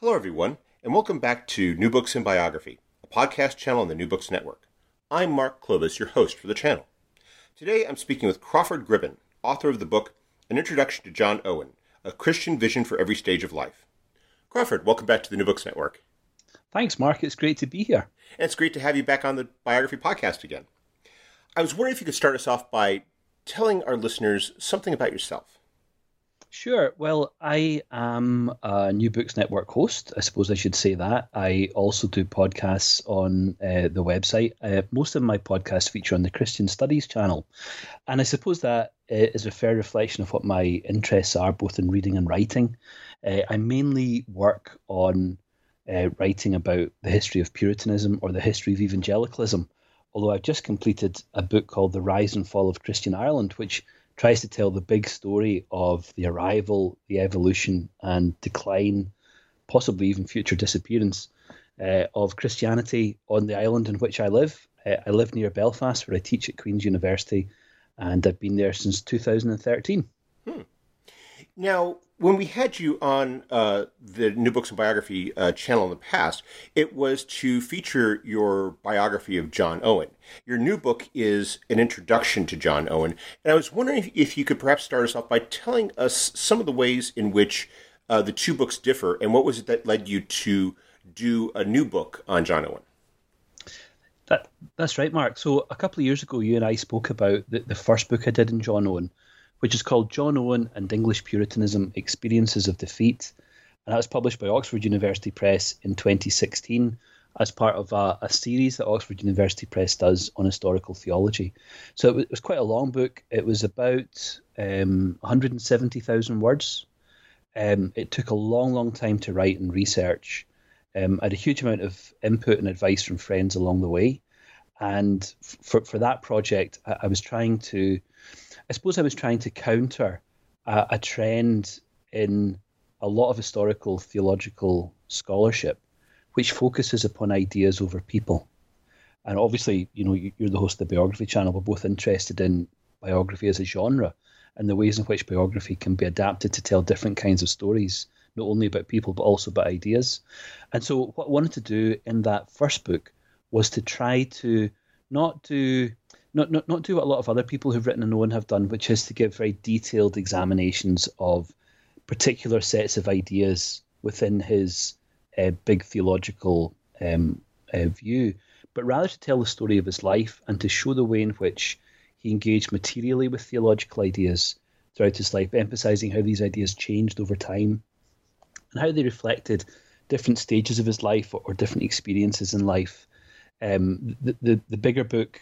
Hello, everyone, and welcome back to New Books in Biography, a podcast channel on the New Books Network. I'm Mark Klobas, your host for the channel. Today I'm speaking with Crawford Gribben, author of the book An Introduction to John Owen A Christian Vision for Every Stage of Life. Crawford, welcome back to the New Books Network. Thanks, Mark. It's great to be here. And it's great to have you back on the Biography podcast again. I was wondering if you could start us off by telling our listeners something about yourself. Sure. Well, I am a New Books Network host. I suppose I should say that. I also do podcasts on uh, the website. Uh, most of my podcasts feature on the Christian Studies channel. And I suppose that uh, is a fair reflection of what my interests are, both in reading and writing. Uh, I mainly work on uh, writing about the history of Puritanism or the history of evangelicalism. Although I've just completed a book called The Rise and Fall of Christian Ireland, which tries to tell the big story of the arrival, the evolution, and decline, possibly even future disappearance uh, of Christianity on the island in which I live. Uh, I live near Belfast, where I teach at Queen's University, and I've been there since 2013. Hmm. Now, when we had you on uh, the New Books and Biography uh, channel in the past, it was to feature your biography of John Owen. Your new book is an introduction to John Owen, and I was wondering if, you could perhaps start us off by telling us some of the ways in which uh, the two books differ, and what was it that led you to do a new book on John Owen? That, that's right, Mark. So a couple of years ago, you and I spoke about the, the first book I did in John Owen, which is called John Owen and English Puritanism Experiences of Defeat. And that was published by Oxford University Press in 2016 as part of a, a, series that Oxford University Press does on historical theology. So it was, it was quite a long book. It was about um, 170,000 words. Um, it took a long, long time to write and research. Um, I had a huge amount of input and advice from friends along the way. And for, for that project, I, I was trying to I suppose I was trying to counter a, a trend in a lot of historical theological scholarship, which focuses upon ideas over people. And obviously, you know, you're the host of the biography channel. We're both interested in biography as a genre and the ways in which biography can be adapted to tell different kinds of stories, not only about people, but also about ideas. And so, what I wanted to do in that first book was to try to not do not, not not do what a lot of other people who've written on Owen have done, which is to give very detailed examinations of particular sets of ideas within his uh, big theological um, uh, view, but rather to tell the story of his life and to show the way in which he engaged materially with theological ideas throughout his life, emphasizing how these ideas changed over time and how they reflected different stages of his life or, or different experiences in life um, the, the, the bigger book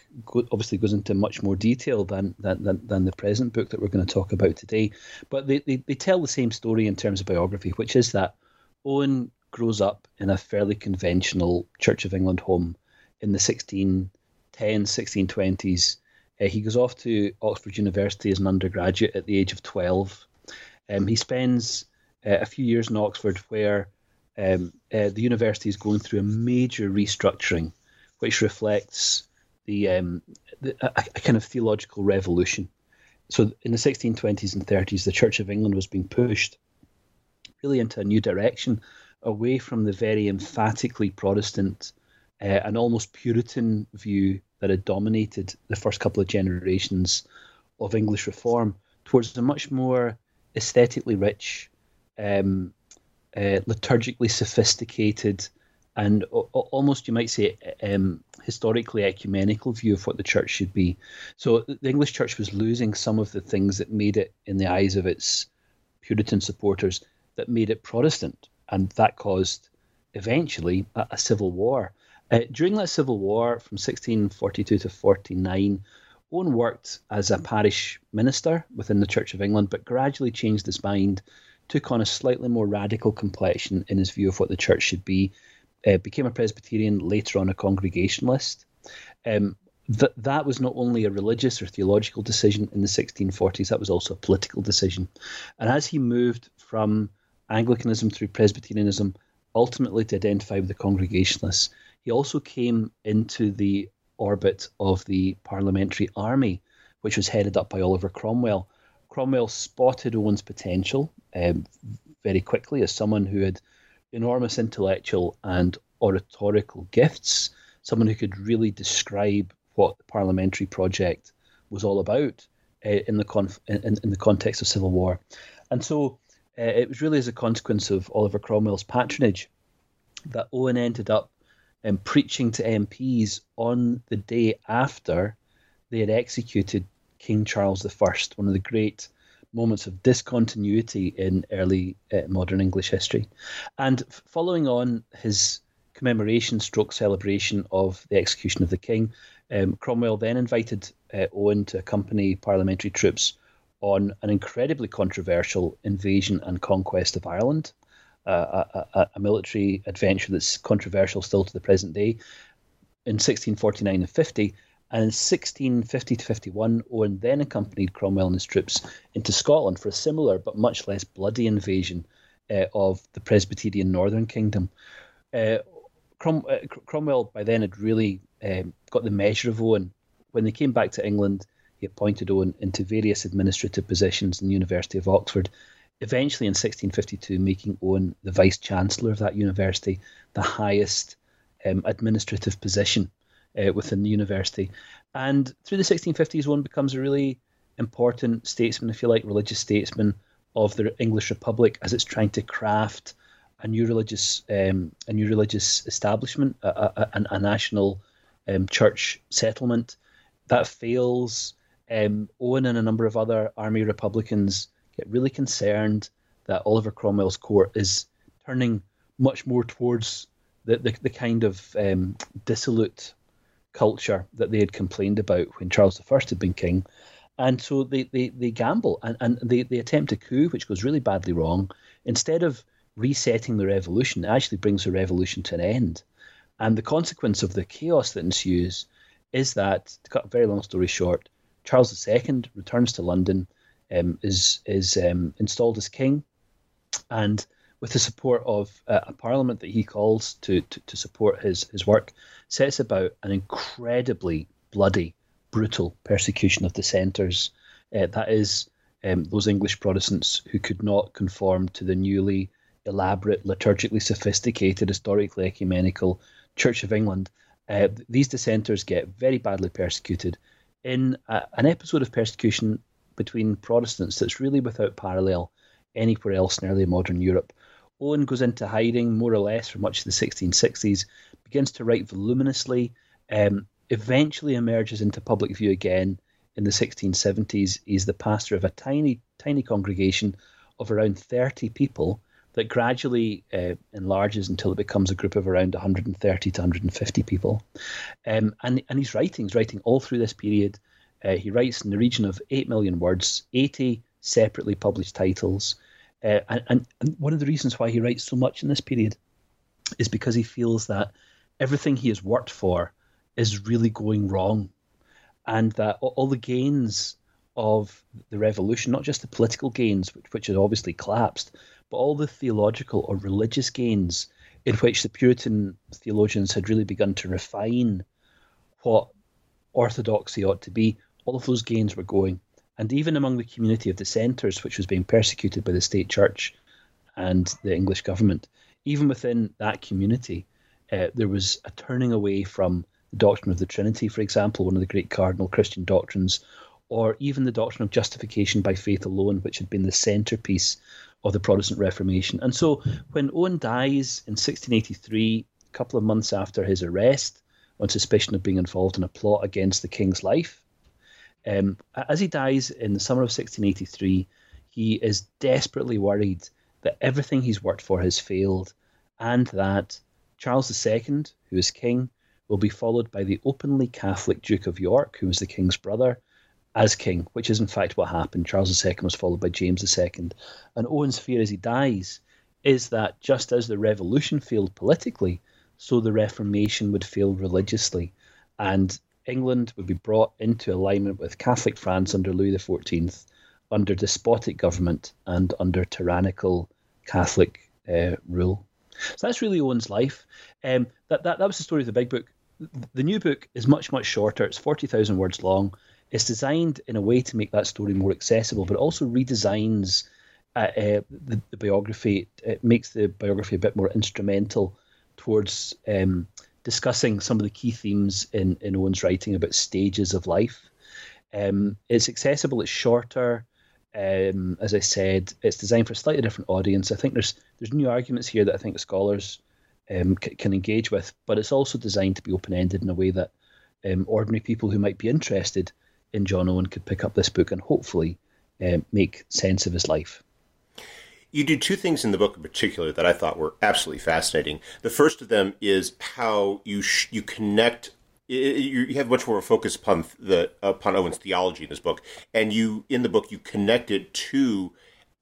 obviously goes into much more detail than, than, than, than, the present book that we're going to talk about today. But they, they, they tell the same story in terms of biography, which is that Owen grows up in a fairly conventional Church of England home in the 1610s, 1620s. Uh, he goes off to Oxford University as an undergraduate at the age of 12. Um, he spends uh, a few years in Oxford where um, uh, the university is going through a major restructuring which reflects the, um, the a, a, kind of theological revolution. So in the 1620s and 30s, the Church of England was being pushed really into a new direction, away from the very emphatically Protestant uh, and almost Puritan view that had dominated the first couple of generations of English reform, towards a much more aesthetically rich, um, uh, liturgically sophisticated and almost you might say um, historically ecumenical view of what the church should be. So the English church was losing some of the things that made it, in the eyes of its Puritan supporters, that made it Protestant, and that caused eventually a, a civil war. Uh, during that civil war from 1642 to 49, Owen worked as a parish minister within the Church of England, but gradually changed his mind, took on a slightly more radical complexion in his view of what the church should be, uh, became a Presbyterian, later on a Congregationalist. Um, th- that was not only a religious or theological decision in the 1640s, that was also a political decision. And as he moved from Anglicanism through Presbyterianism, ultimately to identify with the Congregationalists, he also came into the orbit of the Parliamentary Army, which was headed up by Oliver Cromwell. Cromwell spotted Owen's potential um, very quickly as someone who had enormous intellectual and oratorical gifts, someone who could really describe what the parliamentary project was all about uh, in the conf- in, in, the context of civil war, and so uh, it was really as a consequence of Oliver Cromwell's patronage that Owen ended up um, preaching to MPs on the day after they had executed King Charles I, one of the great moments of discontinuity in early uh, modern English history. And f- following on his commemoration stroke celebration of the execution of the king, um, Cromwell then invited uh, Owen to accompany parliamentary troops on an incredibly controversial invasion and conquest of Ireland, uh, a, a, a, military adventure that's controversial still to the present day. In 1649 and 50, and in 1650 to 51, Owen then accompanied Cromwell and his troops into Scotland for a similar but much less bloody invasion uh, of the Presbyterian Northern Kingdom. Uh, Crom- uh, Cromwell by then had really um, got the measure of Owen. When they came back to England, he appointed Owen into various administrative positions in the University of Oxford, eventually in 1652 making Owen the Vice Chancellor of that university, the highest um, administrative position uh, within the university. And through the 1650s, Owen becomes a really important statesman, if you like, religious statesman of the English Republic as it's trying to craft a new religious um, a new religious establishment, a, a, a national um, church settlement. That fails. Um, Owen and a number of other army Republicans get really concerned that Oliver Cromwell's court is turning much more towards the, the, the kind of um, dissolute culture that they had complained about when Charles I had been king. And so they, they, they gamble and, and they, they attempt a coup, which goes really badly wrong. Instead of resetting the revolution, it actually brings the revolution to an end. And the consequence of the chaos that ensues is that, to cut a very long story short, Charles II returns to London, um, is is um, installed as king, and with the support of uh, a parliament that he calls to, to, to support his, his work, sets about an incredibly bloody, brutal persecution of dissenters. Uh, that is, um, those English Protestants who could not conform to the newly elaborate, liturgically sophisticated, historically ecumenical Church of England. Uh, these dissenters get very badly persecuted in a, an episode of persecution between Protestants that's really without parallel anywhere else in early modern Europe. Owen goes into hiding more or less for much of the 1660s, begins to write voluminously, um, eventually emerges into public view again in the 1670s. He's the pastor of a tiny, tiny congregation of around 30 people that gradually uh, enlarges until it becomes a group of around 130 to 150 people. Um, and, and he's writing, he's writing all through this period. Uh, he writes in the region of 8 million words, 80 separately published titles. Uh, and, and one of the reasons why he writes so much in this period is because he feels that everything he has worked for is really going wrong, and that all the gains of the revolution, not just the political gains, which, which had obviously collapsed, but all the theological or religious gains in which the Puritan theologians had really begun to refine what orthodoxy ought to be, all of those gains were going and even among the community of dissenters, which was being persecuted by the state church and the English government, even within that community, uh, there was a turning away from the doctrine of the Trinity, for example, one of the great cardinal Christian doctrines, or even the doctrine of justification by faith alone, which had been the centerpiece of the Protestant Reformation. And so when Owen dies in 1683, a couple of months after his arrest, on suspicion of being involved in a plot against the king's life, um, as he dies in the summer of 1683, he is desperately worried that everything he's worked for has failed and that Charles II, who is king, will be followed by the openly Catholic Duke of York, who was the king's brother, as king, which is in fact what happened. Charles II was followed by James II. And Owen's fear as he dies is that just as the revolution failed politically, so the Reformation would fail religiously. And England would be brought into alignment with Catholic France under Louis XIV, under despotic government, and under tyrannical Catholic uh, rule. So that's really Owen's life. Um, that, that, that was the story of the big book. The new book is much, much shorter. It's 40,000 words long. It's designed in a way to make that story more accessible, but also redesigns uh, uh, the, the, biography. It makes the biography a bit more instrumental towards um, discussing some of the key themes in, in Owen's writing about stages of life. Um, it's accessible, it's shorter. Um, as I said, it's designed for a slightly different audience. I think there's there's new arguments here that I think scholars um, c- can engage with, but it's also designed to be open ended in a way that um, ordinary people who might be interested in John Owen could pick up this book and hopefully um, make sense of his life. You do two things in the book in particular that I thought were absolutely fascinating. The first of them is how you sh- you connect you have much more of a focus upon the upon Owen's theology in this book, and you in the book you connect it to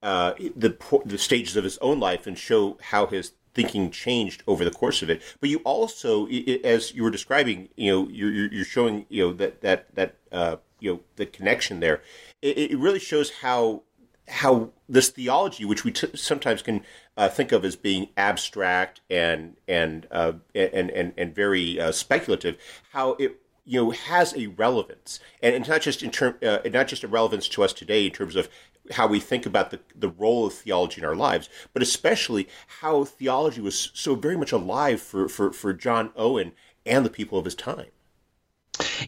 uh, the the stages of his own life and show how his thinking changed over the course of it. But you also, as you were describing, you know, you're, you're showing you know that that that uh, you know the connection there. It, it really shows how how this theology, which we t- sometimes can uh, think of as being abstract and and uh, and, and and very uh, speculative, how it you know has a relevance, and it's not just in term, uh, not just a relevance to us today in terms of how we think about the, the role of theology in our lives, but especially how theology was so very much alive for, for, for John Owen and the people of his time.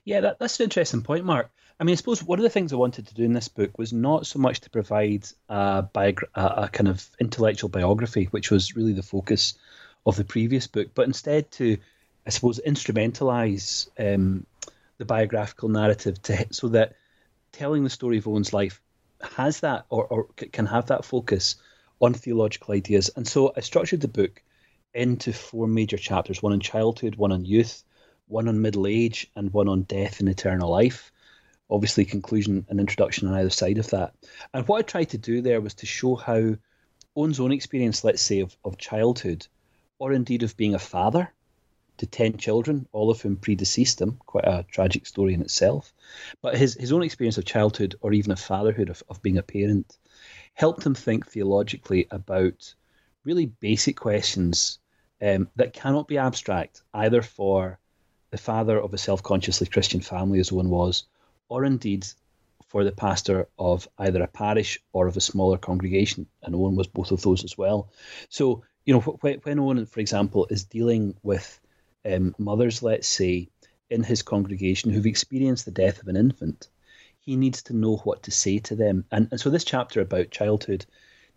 Yeah, that, that's an interesting point, Mark. I mean, I suppose one of the things I wanted to do in this book was not so much to provide a, a kind of intellectual biography, which was really the focus of the previous book, but instead to, I suppose, instrumentalize um, the biographical narrative to so that telling the story of Owen's life has that or, or can have that focus on theological ideas. And so I structured the book into four major chapters: one on childhood, one on youth, one on middle age, and one on death and eternal life obviously conclusion and introduction on either side of that. And what I tried to do there was to show how Owen's own experience, let's say, of, of childhood, or indeed of being a father to 10 children, all of whom predeceased him, quite a tragic story in itself. But his, his own experience of childhood, or even of fatherhood, of, of being a parent, helped him think theologically about really basic questions um, that cannot be abstract, either for the father of a self consciously Christian family, as Owen was, or indeed for the pastor of either a parish or of a smaller congregation. And Owen was both of those as well. So, you know, when Owen, for example, is dealing with um, mothers, let's say, in his congregation who've experienced the death of an infant, he needs to know what to say to them. And, and so this chapter about childhood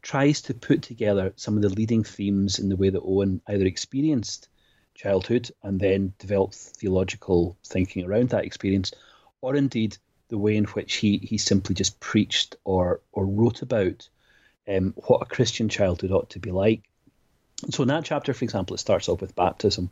tries to put together some of the leading themes in the way that Owen either experienced childhood and then developed theological thinking around that experience, or indeed the way in which he, he simply just preached or, or wrote about um, what a Christian childhood ought to be like. So in that chapter, for example, it starts off with baptism.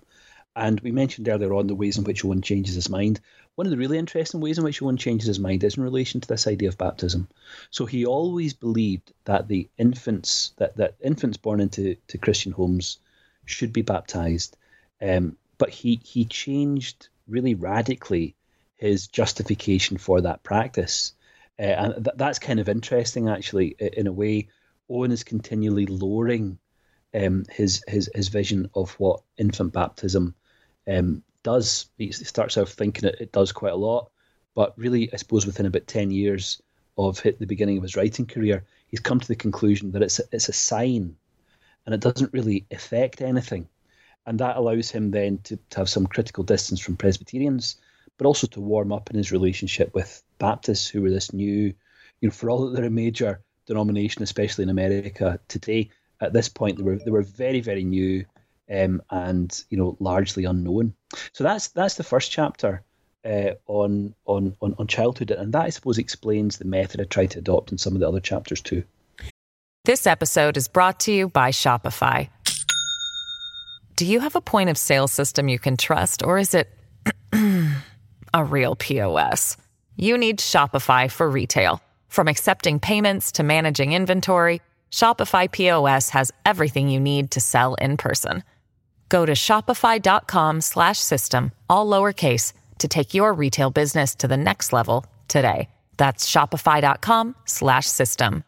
And we mentioned earlier on the ways in which Owen changes his mind. One of the really interesting ways in which Owen changes his mind is in relation to this idea of baptism. So he always believed that the infants that, that infants born into to Christian homes should be baptized. Um, but he he changed really radically his justification for that practice. Uh, and th- that's kind of interesting, actually, in a way. Owen is continually lowering um, his, his his vision of what infant baptism um, does. He starts out thinking it, it does quite a lot, but really, I suppose within about ten years of the beginning of his writing career, he's come to the conclusion that it's a, it's a sign, and it doesn't really affect anything, and that allows him then to, to have some critical distance from Presbyterians but also to warm up in his relationship with Baptists, who were this new, you know, for all that they're a major denomination, especially in America today, at this point they were they were very very new um, and you know largely unknown. So that's that's the first chapter uh, on, on on on childhood, and that I suppose explains the method I tried to adopt in some of the other chapters too. This episode is brought to you by Shopify. Do you have a point of sale system you can trust, or is it a real POS? You need Shopify for retail. From accepting payments to managing inventory, Shopify POS has everything you need to sell in person. Go to shopify.com/system all lowercase to take your retail business to the next level today. That's shopify.com/system.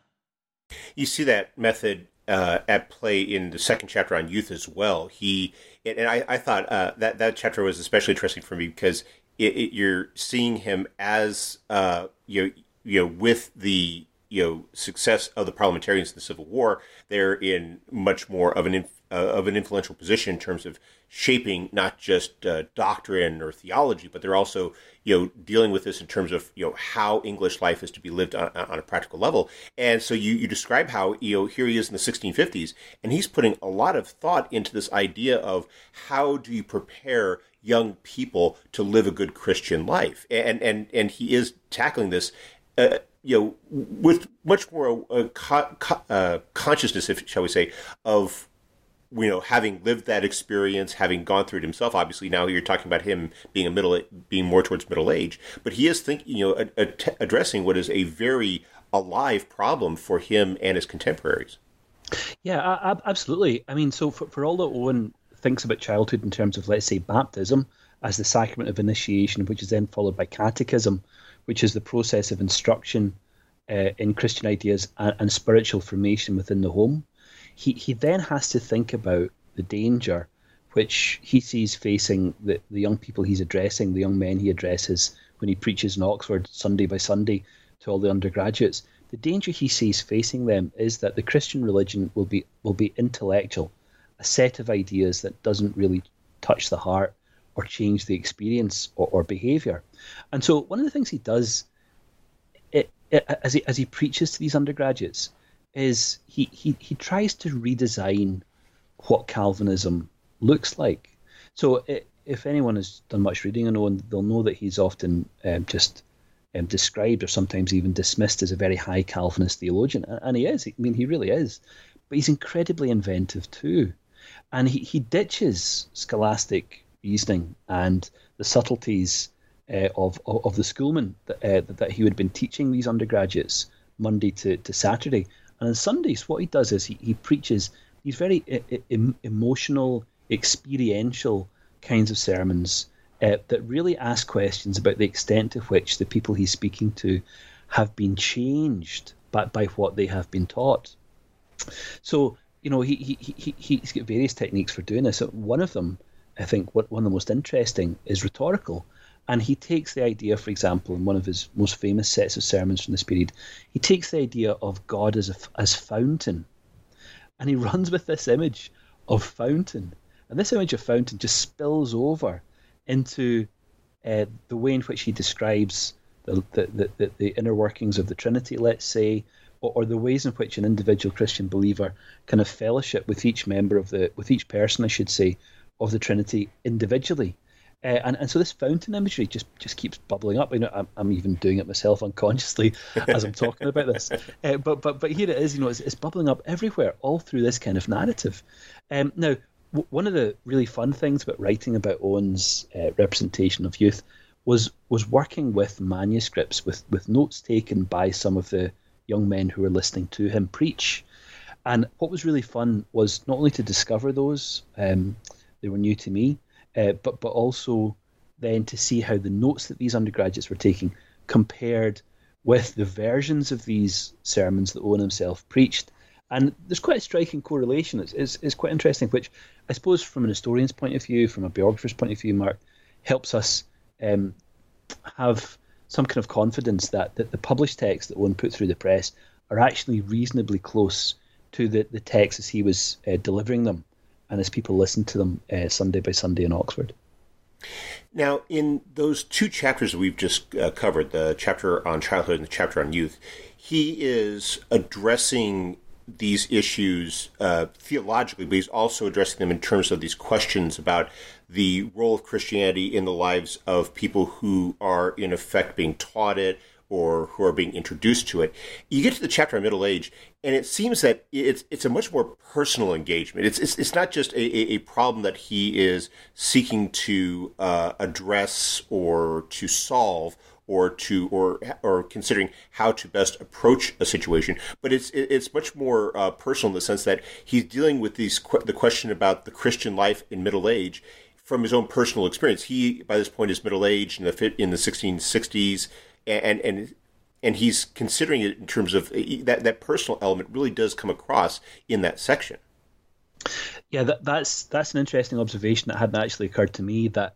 You see that method uh, at play in the second chapter on youth as well. He and I, I thought uh, that that chapter was especially interesting for me because it, it, you're seeing him as uh, you know, you know with the you know success of the parliamentarians in the Civil War, they're in much more of an inf- uh, of an influential position in terms of shaping not just uh, doctrine or theology, but they're also you know dealing with this in terms of you know how English life is to be lived on, on a practical level. And so you you describe how you know here he is in the 1650s, and he's putting a lot of thought into this idea of how do you prepare young people to live a good Christian life, and and and he is tackling this. Uh, you know, with much more uh, co- co- uh, consciousness, if shall we say, of you know, having lived that experience, having gone through it himself. Obviously, now you're talking about him being a middle, being more towards middle age, but he is thinking, you know, addressing what is a very alive problem for him and his contemporaries. Yeah, absolutely. I mean, so for, for all that Owen thinks about childhood in terms of, let's say, baptism as the sacrament of initiation, which is then followed by catechism, which is the process of instruction uh, in Christian ideas and, and spiritual formation within the home he, he then has to think about the danger which he sees facing the, the young people he's addressing, the young men he addresses when he preaches in Oxford Sunday by Sunday to all the undergraduates. The danger he sees facing them is that the Christian religion will be will be intellectual, a set of ideas that doesn't really touch the heart or change the experience or, or behavior. And so one of the things he does it, it, as he as he preaches to these undergraduates is he, he, he tries to redesign what Calvinism looks like. So it, if anyone has done much reading on Owen, they'll know that he's often um, just um, described or sometimes even dismissed as a very high Calvinist theologian, and he is. I mean, he really is. But he's incredibly inventive too, and he, he ditches scholastic reasoning and the subtleties uh, of, of, of the schoolmen that, uh, that he would have been teaching these undergraduates Monday to, to Saturday, and on Sundays, what he does is he, he preaches these very emotional, experiential kinds of sermons uh, that really ask questions about the extent to which the people he's speaking to have been changed by, by what they have been taught. So, you know, he, he, he, he's got various techniques for doing this. One of them, I think, one of the most interesting is rhetorical. And he takes the idea, for example, in one of his most famous sets of sermons from this period, he takes the idea of God as a, as fountain, and he runs with this image of fountain, and this image of fountain just spills over into uh, the way in which he describes the, the, the, the, inner workings of the Trinity, let's say, or, or, the ways in which an individual Christian believer can have fellowship with each member of the, with each person, I should say, of the Trinity individually. Uh, and, and so this fountain imagery just, just keeps bubbling up. You know, I'm, I'm even doing it myself unconsciously as I'm talking about this. Uh, but but but here it is. You know, it's, it's bubbling up everywhere, all through this kind of narrative. Um, now, w- one of the really fun things about writing about Owen's uh, representation of youth was was working with manuscripts, with with notes taken by some of the young men who were listening to him preach. And what was really fun was not only to discover those, um, they were new to me, uh, but but also then to see how the notes that these undergraduates were taking compared with the versions of these sermons that Owen himself preached. And there's quite a striking correlation. It's, it's, it's quite interesting, which I suppose from an historian's point of view, from a biographer's point of view, Mark, helps us um, have some kind of confidence that, that the published texts that Owen put through the press are actually reasonably close to the, the texts as he was uh, delivering them and as people listened to them uh, Sunday by Sunday in Oxford. Now, in those two chapters we've just uh, covered, the chapter on childhood and the chapter on youth, he is addressing these issues uh, theologically, but he's also addressing them in terms of these questions about the role of Christianity in the lives of people who are, in effect, being taught it or who are being introduced to it. You get to the chapter on middle age, and it seems that it's it's a much more personal engagement. It's it's, it's not just a, a, problem that he is seeking to uh, address or to solve or to or or considering how to best approach a situation, but it's it's much more uh, personal in the sense that he's dealing with these the question about the Christian life in middle age from his own personal experience. He by this point is middle aged in the in the 1660s and and and he's considering it in terms of that that personal element really does come across in that section. Yeah, that, that's that's an interesting observation that hadn't actually occurred to me. That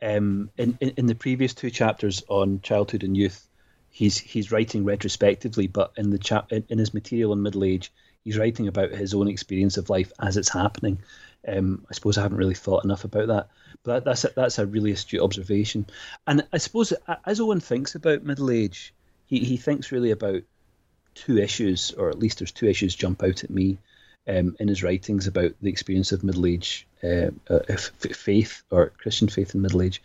um, in, in, in the previous two chapters on childhood and youth, he's he's writing retrospectively, but in the chap in, in, his material on middle age, he's writing about his own experience of life as it's happening. Um, I suppose I haven't really thought enough about that. But that's a, that's a really astute observation. And I suppose as Owen thinks about middle age, he, he thinks really about two issues, or at least there's two issues jump out at me um, in his writings about the experience of middle age uh, uh, faith or Christian faith in middle age.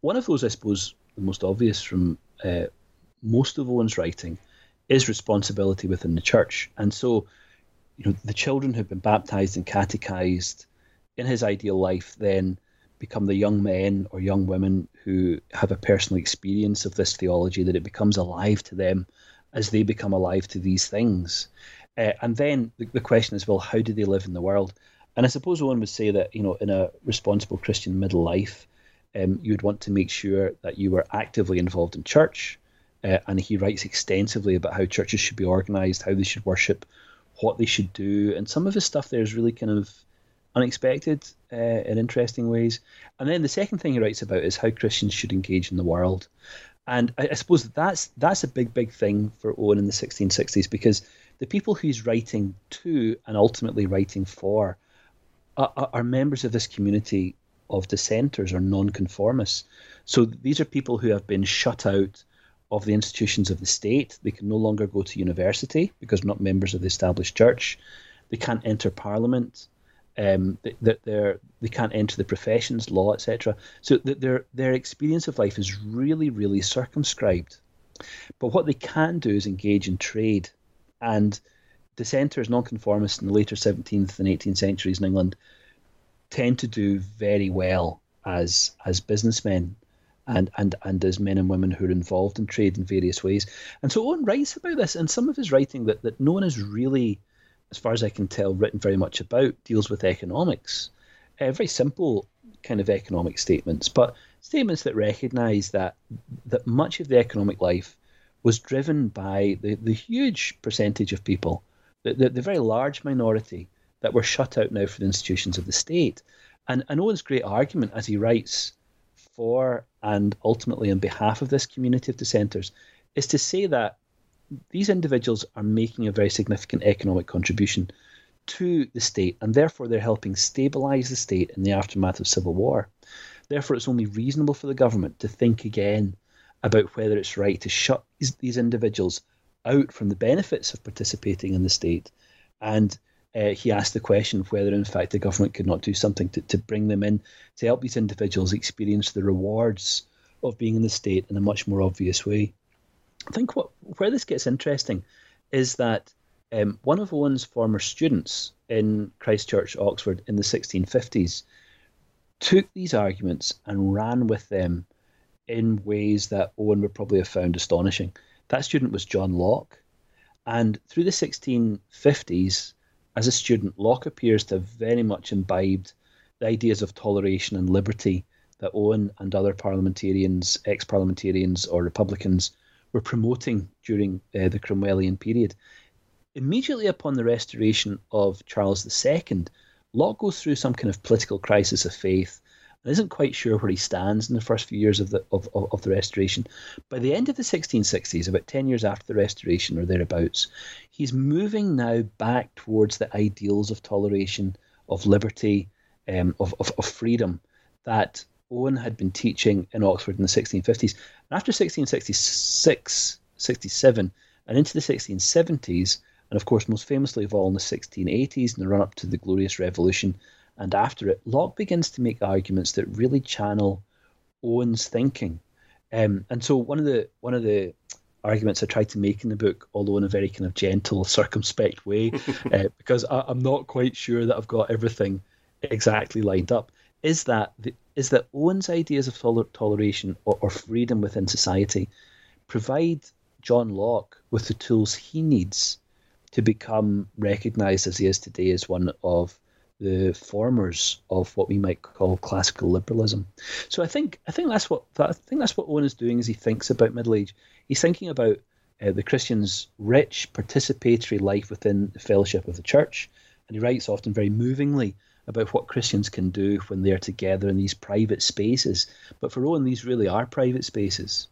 One of those, I suppose, the most obvious from uh, most of Owen's writing is responsibility within the church. And so, you know, the children who've been baptized and catechized in his ideal life then become the young men or young women who have a personal experience of this theology, that it becomes alive to them as they become alive to these things. Uh, and then the, the, question is, well, how do they live in the world? And I suppose one would say that, you know, in a responsible Christian middle life, um, you would want to make sure that you were actively involved in church. Uh, and he writes extensively about how churches should be organized, how they should worship, what they should do. And some of his stuff there is really kind of unexpected uh, in interesting ways. And then the second thing he writes about is how Christians should engage in the world. And I, I suppose that's that's a big, big thing for Owen in the 1660s because the people he's writing to and ultimately writing for are, are members of this community of dissenters or nonconformists. So these are people who have been shut out of the institutions of the state. They can no longer go to university because not members of the established church. They can't enter parliament um, they, they're, they can't enter the professions, law, etc. So their their experience of life is really, really circumscribed. But what they can do is engage in trade, and dissenters, nonconformists in the later 17th and 18th centuries in England tend to do very well as as businessmen and and and as men and women who are involved in trade in various ways. And so Owen writes about this, and some of his writing that, that no one has really as far as I can tell, written very much about deals with economics. Uh, very simple kind of economic statements, but statements that recognise that that much of the economic life was driven by the, the huge percentage of people, the, the, the very large minority that were shut out now from the institutions of the state. And, and Owen's great argument as he writes for and ultimately on behalf of this community of dissenters is to say that these individuals are making a very significant economic contribution to the state, and therefore they're helping stabilize the state in the aftermath of civil war. Therefore, it's only reasonable for the government to think again about whether it's right to shut these, individuals out from the benefits of participating in the state. And uh, he asked the question of whether, in fact, the government could not do something to, to bring them in to help these individuals experience the rewards of being in the state in a much more obvious way. I think what where this gets interesting is that um, one of Owen's former students in Christ Church, Oxford, in the 1650s, took these arguments and ran with them in ways that Owen would probably have found astonishing. That student was John Locke. And through the 1650s, as a student, Locke appears to have very much imbibed the ideas of toleration and liberty that Owen and other parliamentarians, ex parliamentarians, or Republicans were promoting during uh, the Cromwellian period. Immediately upon the restoration of Charles II, Locke goes through some kind of political crisis of faith and isn't quite sure where he stands in the first few years of the of, of, of the restoration. By the end of the 1660s, about 10 years after the restoration or thereabouts, he's moving now back towards the ideals of toleration, of liberty, um, of, of, of freedom that Owen had been teaching in Oxford in the 1650s. And after 1666, 67, and into the 1670s, and of course, most famously of all in the 1680s in the run up to the Glorious Revolution, and after it, Locke begins to make arguments that really channel Owen's thinking. Um, and so one of the one of the arguments I tried to make in the book, although in a very kind of gentle, circumspect way, uh, because I, am not quite sure that I've got everything exactly lined up, is that the, is that Owen's ideas of toler- toleration or, or freedom within society provide John Locke with the tools he needs to become recognized as he is today as one of the formers of what we might call classical liberalism. So I think I think that's what I think that's what Owen is doing as he thinks about middle age. He's thinking about uh, the Christian's rich participatory life within the fellowship of the church, and he writes often very movingly about what Christians can do when they're together in these private spaces. But for Owen, these really are private spaces.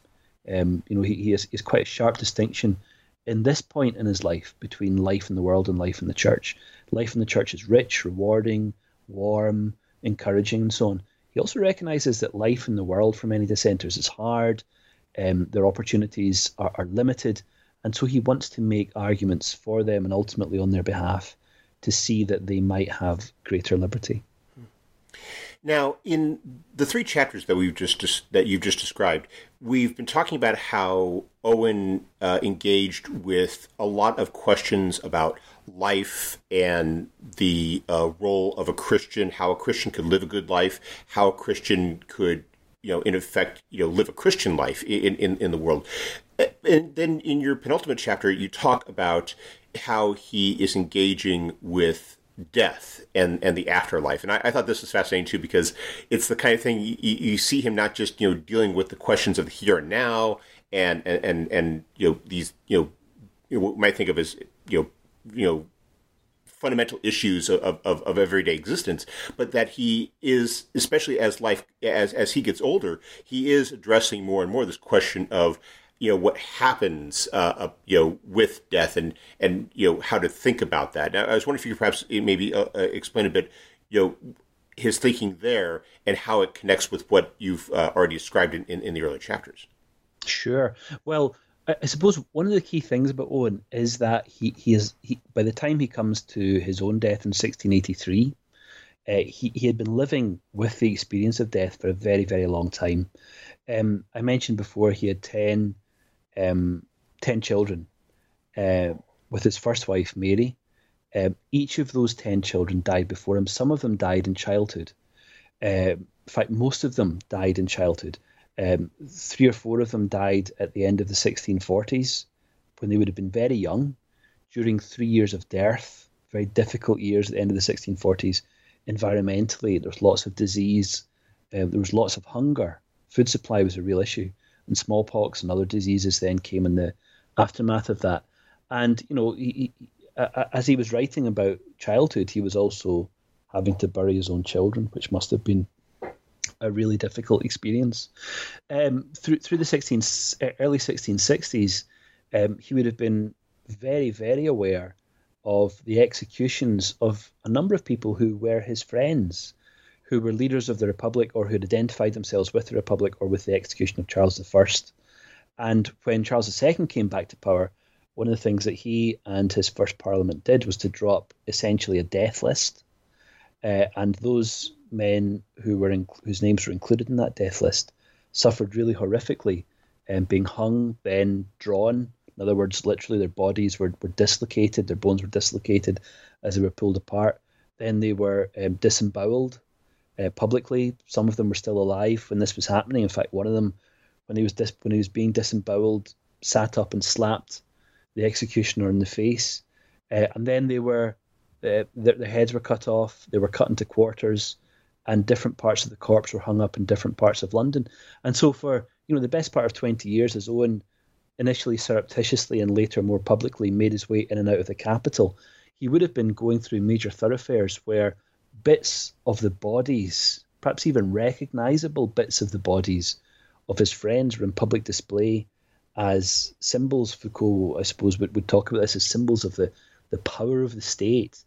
Um, you know, he, he he has quite a sharp distinction in this point in his life between life in the world and life in the church. Life in the church is rich, rewarding, warm, encouraging, and so on. He also recognizes that life in the world for many dissenters is hard, um, their opportunities are, are limited, and so he wants to make arguments for them and ultimately on their behalf to see that they might have greater liberty. Now, in the three chapters that we've just that you've just described, we've been talking about how Owen uh, engaged with a lot of questions about life and the uh, role of a Christian, how a Christian could live a good life, how a Christian could, you know, in effect, you know, live a Christian life in in, in the world. And then in your penultimate chapter, you talk about how he is engaging with death and, and the afterlife. And I, I, thought this was fascinating too because it's the kind of thing you, you, see him not just you know dealing with the questions of the here and now and and and, and you know these you know you know, might think of as you know you know fundamental issues of, of, of everyday existence, but that he is, especially as life as as he gets older, he is addressing more and more this question of you know what happens uh, uh, you know with death and and you know how to think about that. Now, I was wondering if you could perhaps eh, maybe uh, uh, explain a bit you know his thinking there and how it connects with what you've uh, already described in, in, in, the early chapters. Sure. Well, I suppose one of the key things about Owen is that he he is he by the time he comes to his own death in 1683. Uh, he, he had been living with the experience of death for a very, very long time. Um, I mentioned before he had 10 um, 10 children uh, with his first wife, Mary. Um, each of those 10 children died before him. Some of them died in childhood. Uh, in fact, most of them died in childhood. Um, three or four of them died at the end of the 1640s when they would have been very young. During three years of dearth, very difficult years at the end of the 1640s, environmentally, there was lots of disease, uh, there was lots of hunger. Food supply was a real issue and smallpox and other diseases then came in the aftermath of that. And you know, he, he, as he was writing about childhood, he was also having to bury his own children, which must have been a really difficult experience. Um, through through the 16, early 1660s, um, he would have been very, very aware of the executions of a number of people who were his friends who were leaders of the Republic or who had identified themselves with the Republic or with the execution of Charles I. And when Charles II came back to power, one of the things that he and his first parliament did was to drop essentially a death list. Uh, and those men who were in, whose names were included in that death list suffered really horrifically, um, being hung, then drawn. In other words, literally their bodies were, were dislocated, their bones were dislocated as they were pulled apart. Then they were um, disemboweled uh, publicly. Some of them were still alive when this was happening. In fact, one of them, when he was dis- when he was being disemboweled, sat up and slapped the executioner in the face. Uh, and then they were uh, their, their heads were cut off. They were cut into quarters, and different parts of the corpse were hung up in different parts of London. And so, for you know, the best part of twenty years, as Owen initially surreptitiously and later more publicly made his way in and out of the capital, he would have been going through major thoroughfares where bits of the bodies, perhaps even recognizable bits of the bodies of his friends were in public display as symbols. Foucault, I suppose, would, would talk about this as symbols of the, the power of the state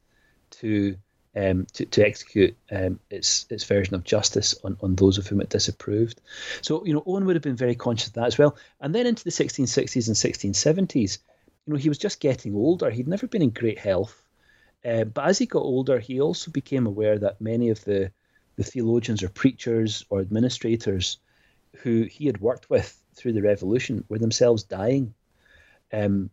to um, to, to execute um, its its version of justice on, on those of whom it disapproved. So, you know, Owen would have been very conscious of that as well. And then into the 1660s and 1670s, you know, he was just getting older. He'd never been in great health. Uh, but as he got older, he also became aware that many of the, the theologians or preachers or administrators who he had worked with through the revolution were themselves dying. Um,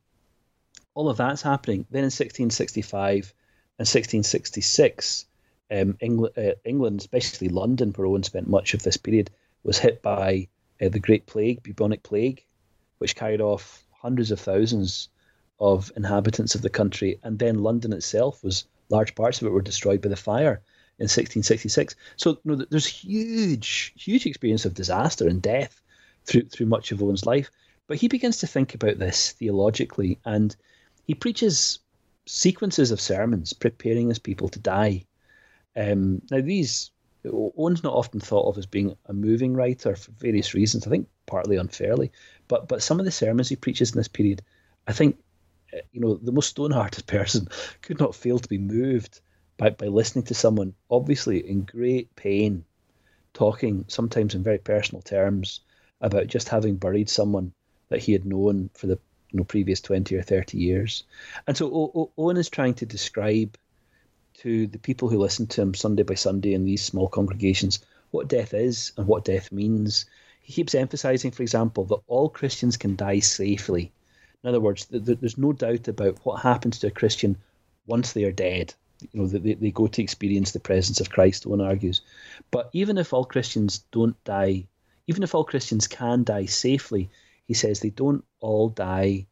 all of that's happening. Then in 1665 and 1666, um, England, uh, England, especially London, where Owen spent much of this period, was hit by uh, the Great Plague, bubonic plague, which carried off hundreds of thousands of inhabitants of the country. And then London itself was large parts of it were destroyed by the fire in 1666. So there's huge, huge experience of disaster and death through through much of Owen's life. But he begins to think about this theologically, and he preaches sequences of sermons preparing his people to die. Um, now, these Owen's not often thought of as being a moving writer for various reasons. I think partly unfairly, but but some of the sermons he preaches in this period, I think, Uh, you know, the most stone-hearted person could not fail to be moved by by listening to someone obviously in great pain, talking sometimes in very personal terms about just having buried someone that he had known for the you know previous 20 or 30 years. And so o- o- owen is trying to describe to the people who listen to him sunday by sunday in these small congregations what death is and what death means. He keeps emphasizing for example that all christians can die safely in other words th- th- there's no doubt about what happens to a christian once they are dead you know they, they go to experience the presence of christ Owen argues but even if all christians don't die even if all christians can die safely he says they don't all die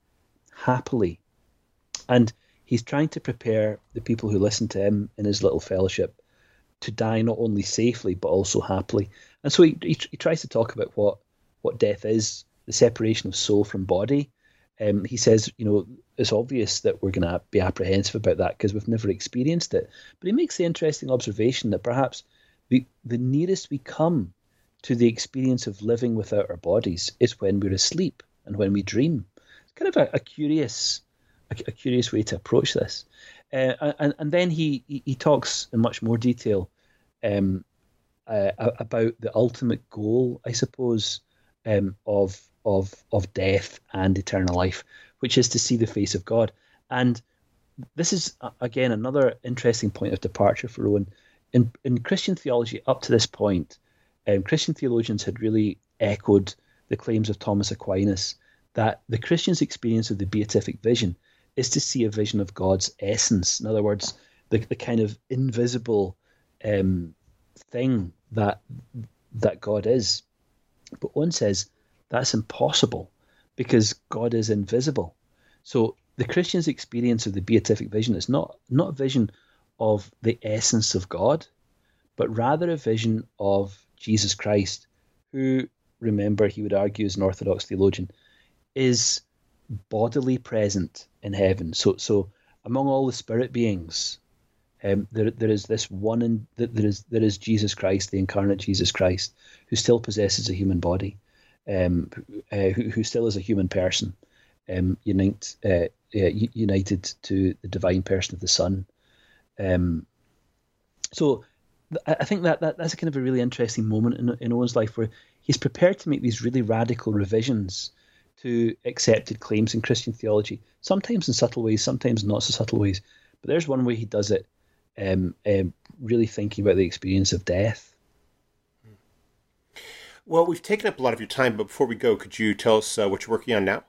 happily. And he's trying to prepare the people who listen to him in his little fellowship to die not only safely but also happily. And so he, he, he tries to talk about what, what death is, the separation of soul from body. Um, he says, you know, it's obvious that we're going to be apprehensive about that because we've never experienced it. But he makes the interesting observation that perhaps the, nearest we come to the experience of living without our bodies is when we're asleep and when we dream. It's kind of a, a curious, a, a, curious way to approach this. Uh, and, and then he, he, he talks in much more detail um, uh, about the ultimate goal, I suppose, um, of of of death and eternal life, which is to see the face of God. And this is again another interesting point of departure for Owen. In in Christian theology, up to this point, um, Christian theologians had really echoed the claims of Thomas Aquinas that the Christian's experience of the beatific vision is to see a vision of God's essence. In other words, the, the kind of invisible um, thing that that God is. But Owen says that's impossible because God is invisible. So the Christian's experience of the beatific vision is not not a vision of the essence of God, but rather a vision of Jesus Christ, who, remember, he would argue as an Orthodox theologian, is bodily present in heaven. So, so among all the spirit beings, um, there, there is this one, in, there is there is Jesus Christ, the incarnate Jesus Christ, who still possesses a human body, um, uh, who, who still is a human person, um, unite, uh, uh, united to the divine person of the Son. Um, so I think that, that that's a kind of a really interesting moment in, in Owen's life where he's prepared to make these really radical revisions to accepted claims in Christian theology, sometimes in subtle ways, sometimes not so subtle ways. But there's one way he does it, um, um, really thinking about the experience of death. Well, we've taken up a lot of your time, but before we go, could you tell us uh, what you're working on now?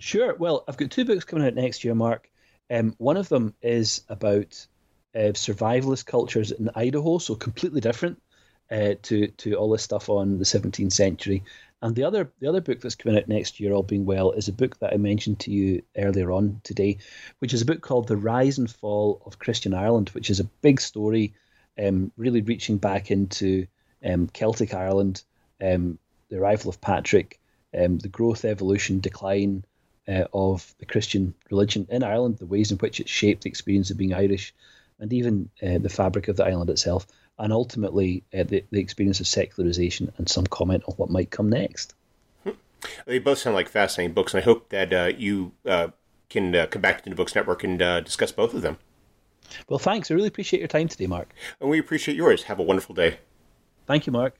Sure. Well, I've got two books coming out next year, Mark. Um, one of them is about uh, survivalist cultures in Idaho, so completely different uh, to to all this stuff on the 17th century. And the other the other book that's coming out next year, all being well, is a book that I mentioned to you earlier on today, which is a book called The Rise and Fall of Christian Ireland, which is a big story, um, really reaching back into um, Celtic Ireland, um, the arrival of Patrick, um, the growth, evolution, decline uh, of the Christian religion in Ireland, the ways in which it shaped the experience of being Irish, and even uh, the fabric of the island itself, and ultimately uh, the, the experience of secularization and some comment on what might come next. They both sound like fascinating books, and I hope that uh, you uh, can uh, come back to the Books Network and uh, discuss both of them. Well, thanks. I really appreciate your time today, Mark. And we appreciate yours. Have a wonderful day. Thank you, Mark.